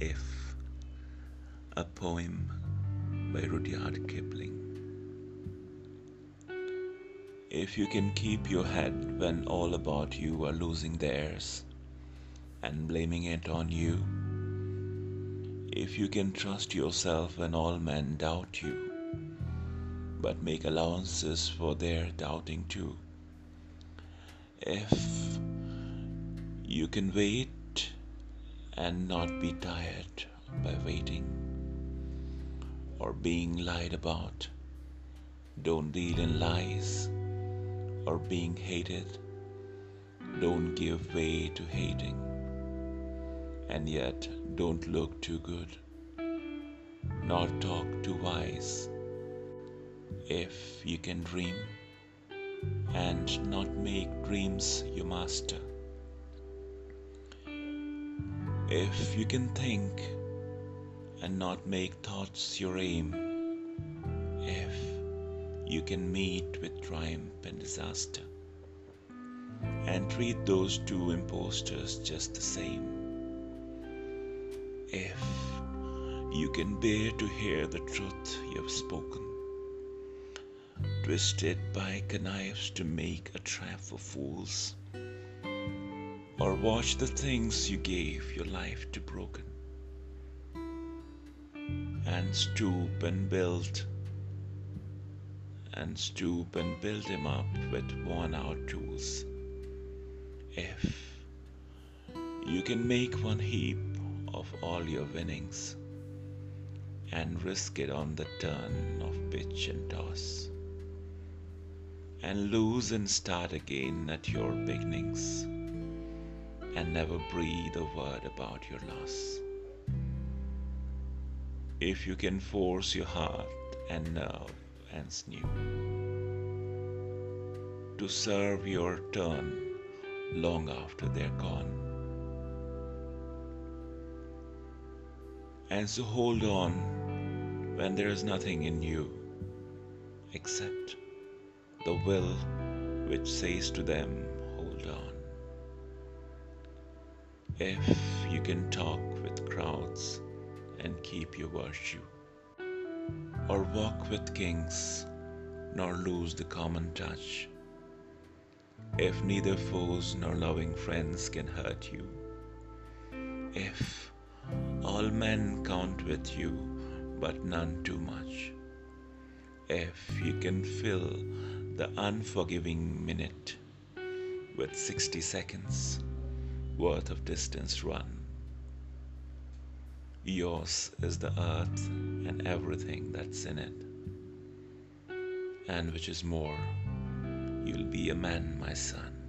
If a poem by Rudyard Kipling. If you can keep your head when all about you are losing theirs and blaming it on you, if you can trust yourself when all men doubt you, but make allowances for their doubting too, if you can wait and not be tired by waiting or being lied about. Don't deal in lies or being hated. Don't give way to hating. And yet, don't look too good, nor talk too wise. If you can dream and not make dreams your master, if you can think and not make thoughts your aim, if you can meet with triumph and disaster and treat those two impostors just the same, if you can bear to hear the truth you have spoken, twisted by knives to make a trap for fools, or watch the things you gave your life to broken and stoop and build and stoop and build him up with worn out tools. If you can make one heap of all your winnings and risk it on the turn of pitch and toss, and lose and start again at your beginnings, and never breathe a word about your loss if you can force your heart and nerve and sinew to serve your turn long after they're gone. And so hold on when there is nothing in you except the will which says to them, Hold on. If you can talk with crowds and keep your virtue, or walk with kings, nor lose the common touch. If neither foes nor loving friends can hurt you, if all men count with you, but none too much, if you can fill the unforgiving minute with 60 seconds worth of distance run, Yours is the earth and everything that's in it. And which is more, you'll be a man, my son.